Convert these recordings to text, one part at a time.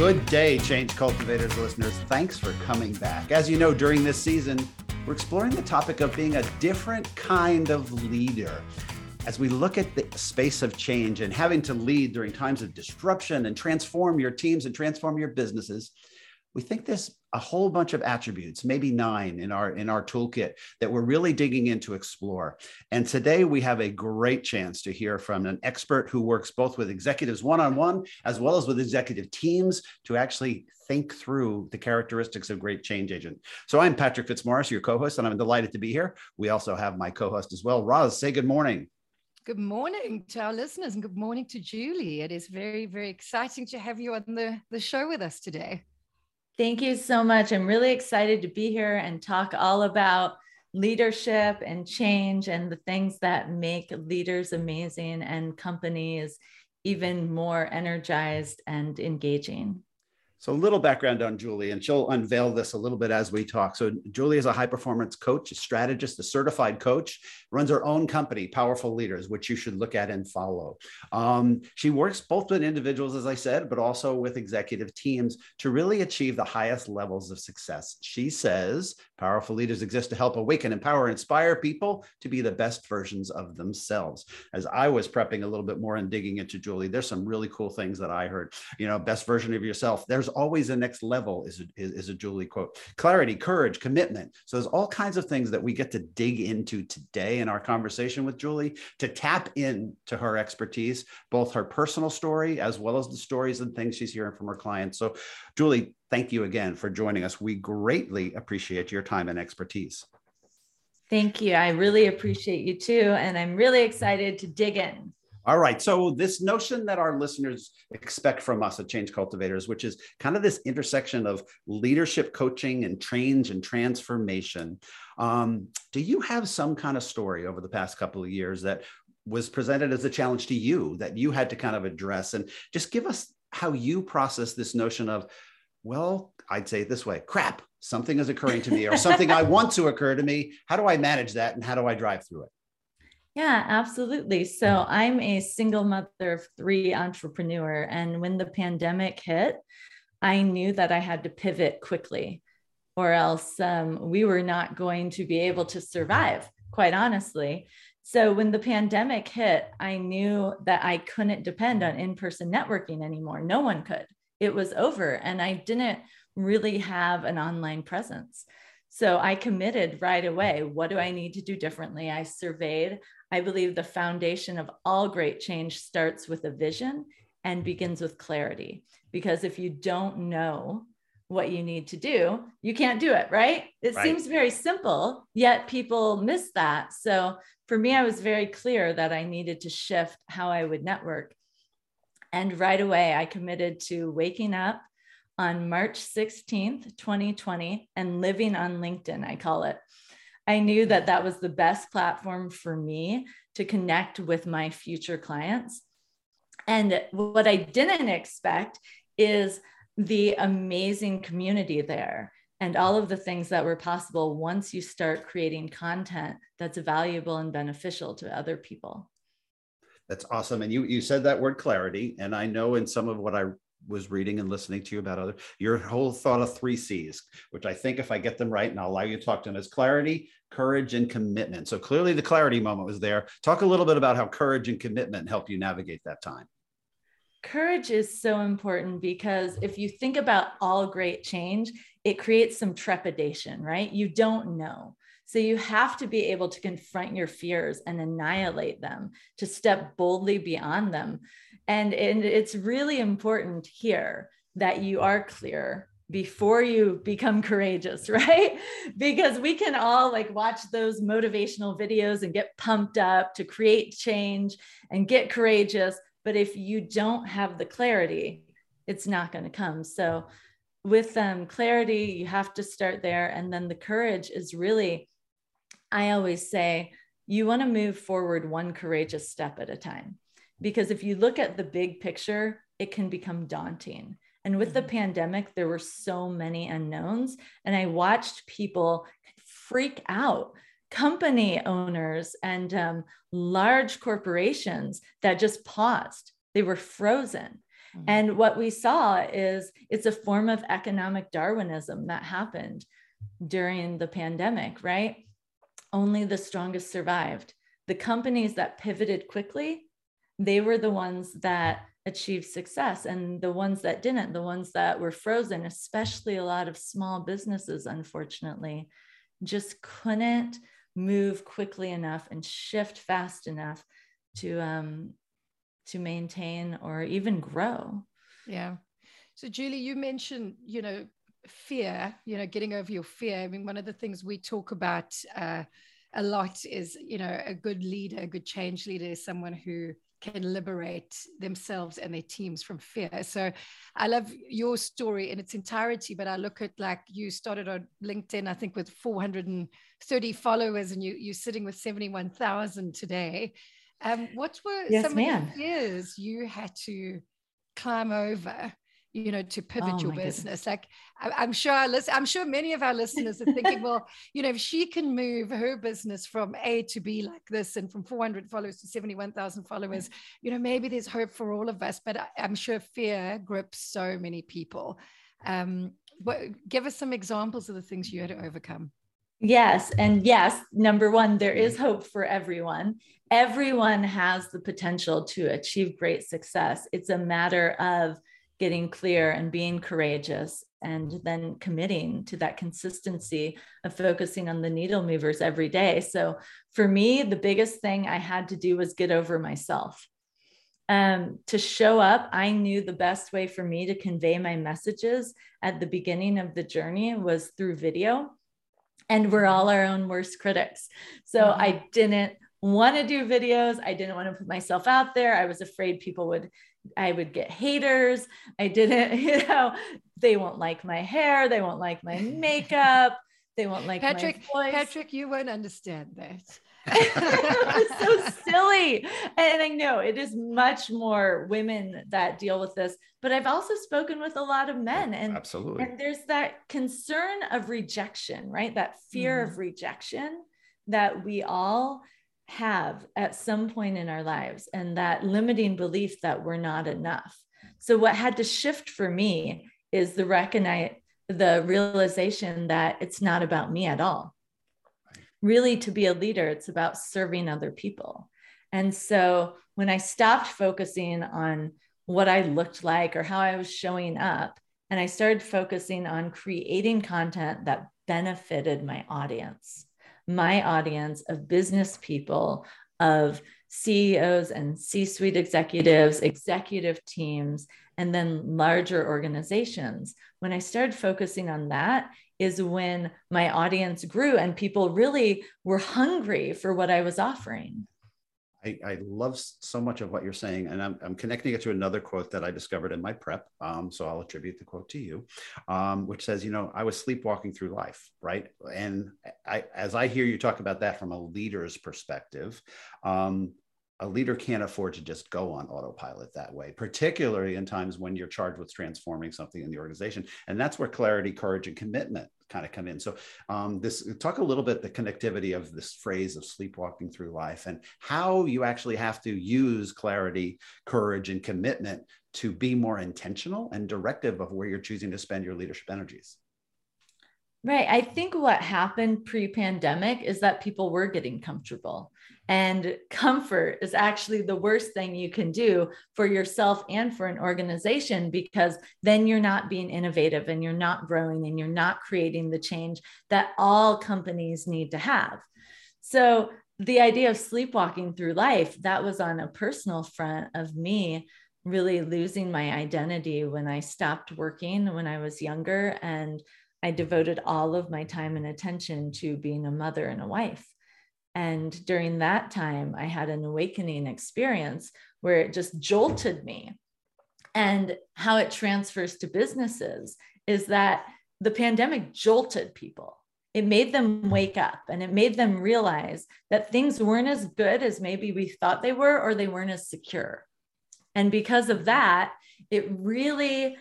Good day, Change Cultivators listeners. Thanks for coming back. As you know, during this season, we're exploring the topic of being a different kind of leader. As we look at the space of change and having to lead during times of disruption and transform your teams and transform your businesses, we think there's a whole bunch of attributes maybe nine in our in our toolkit that we're really digging in to explore. And today we have a great chance to hear from an expert who works both with executives one-on-one as well as with executive teams to actually think through the characteristics of great change agent. So i'm patrick fitzmaurice your co-host and i'm delighted to be here. We also have my co-host as well roz. Say good morning. Good morning to our listeners and good morning to Julie. It is very, very exciting to have you on the, the show with us today. Thank you so much. I'm really excited to be here and talk all about leadership and change and the things that make leaders amazing and companies even more energized and engaging. So, a little background on Julie, and she'll unveil this a little bit as we talk. So, Julie is a high performance coach, a strategist, a certified coach, runs her own company, Powerful Leaders, which you should look at and follow. Um, she works both with individuals, as I said, but also with executive teams to really achieve the highest levels of success. She says powerful leaders exist to help awaken, empower, inspire people to be the best versions of themselves. As I was prepping a little bit more and digging into Julie, there's some really cool things that I heard. You know, best version of yourself. There's always a next level is a, is, a Julie quote. Clarity, courage, commitment. So there's all kinds of things that we get to dig into today in our conversation with Julie to tap into her expertise, both her personal story as well as the stories and things she's hearing from her clients. So Julie, thank you again for joining us. We greatly appreciate your time and expertise. Thank you. I really appreciate you too. And I'm really excited to dig in. All right. So, this notion that our listeners expect from us at Change Cultivators, which is kind of this intersection of leadership coaching and change and transformation. Um, do you have some kind of story over the past couple of years that was presented as a challenge to you that you had to kind of address? And just give us how you process this notion of, well, I'd say it this way crap, something is occurring to me or something I want to occur to me. How do I manage that and how do I drive through it? Yeah, absolutely. So I'm a single mother of three entrepreneur. And when the pandemic hit, I knew that I had to pivot quickly, or else um, we were not going to be able to survive, quite honestly. So when the pandemic hit, I knew that I couldn't depend on in person networking anymore. No one could. It was over. And I didn't really have an online presence. So I committed right away. What do I need to do differently? I surveyed. I believe the foundation of all great change starts with a vision and begins with clarity. Because if you don't know what you need to do, you can't do it, right? It right. seems very simple, yet people miss that. So for me, I was very clear that I needed to shift how I would network. And right away, I committed to waking up on March 16th, 2020, and living on LinkedIn, I call it. I knew that that was the best platform for me to connect with my future clients. And what I didn't expect is the amazing community there and all of the things that were possible once you start creating content that's valuable and beneficial to other people. That's awesome. And you you said that word clarity. And I know in some of what I was reading and listening to you about other your whole thought of three C's, which I think if I get them right, and I'll allow you to talk to them, is clarity, courage, and commitment. So clearly the clarity moment was there. Talk a little bit about how courage and commitment help you navigate that time. Courage is so important because if you think about all great change, it creates some trepidation, right? You don't know. So you have to be able to confront your fears and annihilate them, to step boldly beyond them. And, and it's really important here that you are clear before you become courageous, right? because we can all like watch those motivational videos and get pumped up to create change and get courageous. But if you don't have the clarity, it's not going to come. So, with um, clarity, you have to start there. And then the courage is really, I always say, you want to move forward one courageous step at a time. Because if you look at the big picture, it can become daunting. And with the mm-hmm. pandemic, there were so many unknowns. And I watched people freak out company owners and um, large corporations that just paused, they were frozen. Mm-hmm. And what we saw is it's a form of economic Darwinism that happened during the pandemic, right? Only the strongest survived. The companies that pivoted quickly, they were the ones that achieved success. And the ones that didn't, the ones that were frozen, especially a lot of small businesses, unfortunately, just couldn't move quickly enough and shift fast enough to um, to maintain or even grow. Yeah. So Julie, you mentioned, you know, fear, you know, getting over your fear. I mean, one of the things we talk about uh, a lot is, you know, a good leader, a good change leader is someone who can liberate themselves and their teams from fear. So I love your story in its entirety, but I look at like you started on LinkedIn, I think with 430 followers and you, you're sitting with 71,000 today. Um, what were yes, some ma'am. of the fears you had to climb over? you know to pivot oh, your business goodness. like I, am sure listen, i'm sure many of our listeners are thinking well you know if she can move her business from a to b like this and from 400 followers to 71000 followers you know maybe there's hope for all of us but I, am sure fear grips so many people um but give us some examples of the things you had to overcome Yes. And yes, number one, there is hope for everyone. Everyone has the potential to achieve great success. It's a matter of getting clear and being courageous and then committing to that consistency of focusing on the needle movers every day. So for me, the biggest thing I had to do was get over myself. Um, to show up, I knew the best way for me to convey my messages at the beginning of the journey was through video and we're all our own worst critics. So mm-hmm. I didn't want to do videos. I didn't want to put myself out there. I was afraid people would, I would get haters. I didn't, you know, they won't like my hair. They won't like my makeup. They won't like Patrick. Patrick, you won't understand that. so silly. And I know it is much more women that deal with this, but I've also spoken with a lot of men and absolutely. And there's that concern of rejection, right? That fear mm-hmm. of rejection that we all have at some point in our lives and that limiting belief that we're not enough. So what had to shift for me is the recognize the realization that it's not about me at all really to be a leader, it's about serving other people. And so when I stopped focusing on what I looked like or how I was showing up, and I started focusing on creating content that benefited my audience, my audience of business people, of CEOs and C suite executives, executive teams, and then larger organizations. When I started focusing on that, is when my audience grew and people really were hungry for what I was offering. I, I love so much of what you're saying, and I'm, I'm, connecting it to another quote that I discovered in my prep. Um, so I'll attribute the quote to you, um, which says, "You know, I was sleepwalking through life, right?" And I, as I hear you talk about that from a leader's perspective, um, a leader can't afford to just go on autopilot that way, particularly in times when you're charged with transforming something in the organization. And that's where clarity, courage, and commitment kind of come in. So, um, this talk a little bit the connectivity of this phrase of sleepwalking through life and how you actually have to use clarity, courage, and commitment to be more intentional and directive of where you're choosing to spend your leadership energies. Right. I think what happened pre pandemic is that people were getting comfortable. And comfort is actually the worst thing you can do for yourself and for an organization because then you're not being innovative and you're not growing and you're not creating the change that all companies need to have. So, the idea of sleepwalking through life, that was on a personal front of me really losing my identity when I stopped working when I was younger and I devoted all of my time and attention to being a mother and a wife. And during that time, I had an awakening experience where it just jolted me. And how it transfers to businesses is that the pandemic jolted people. It made them wake up and it made them realize that things weren't as good as maybe we thought they were, or they weren't as secure. And because of that, it really,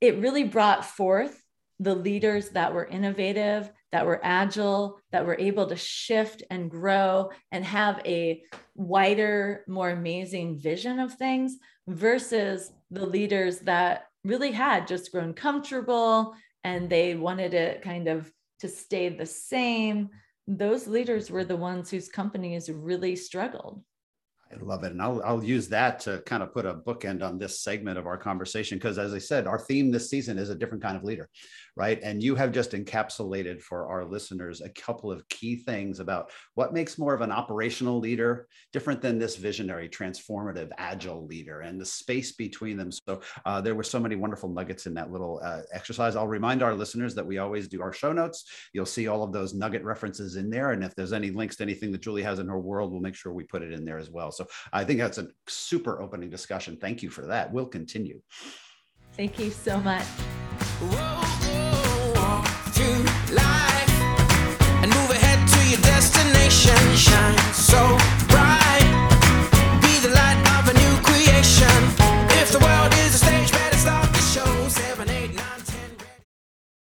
it really brought forth the leaders that were innovative, that were agile, that were able to shift and grow and have a wider, more amazing vision of things versus the leaders that really had just grown comfortable and they wanted it kind of to stay the same. Those leaders were the ones whose companies really struggled. I love it. And I'll, I'll use that to kind of put a bookend on this segment of our conversation. Because as I said, our theme this season is a different kind of leader, right? And you have just encapsulated for our listeners a couple of key things about what makes more of an operational leader different than this visionary, transformative, agile leader and the space between them. So uh, there were so many wonderful nuggets in that little uh, exercise. I'll remind our listeners that we always do our show notes. You'll see all of those nugget references in there. And if there's any links to anything that Julie has in her world, we'll make sure we put it in there as well. So I think that's a super opening discussion. Thank you for that. We'll continue. Thank you so much. and move ahead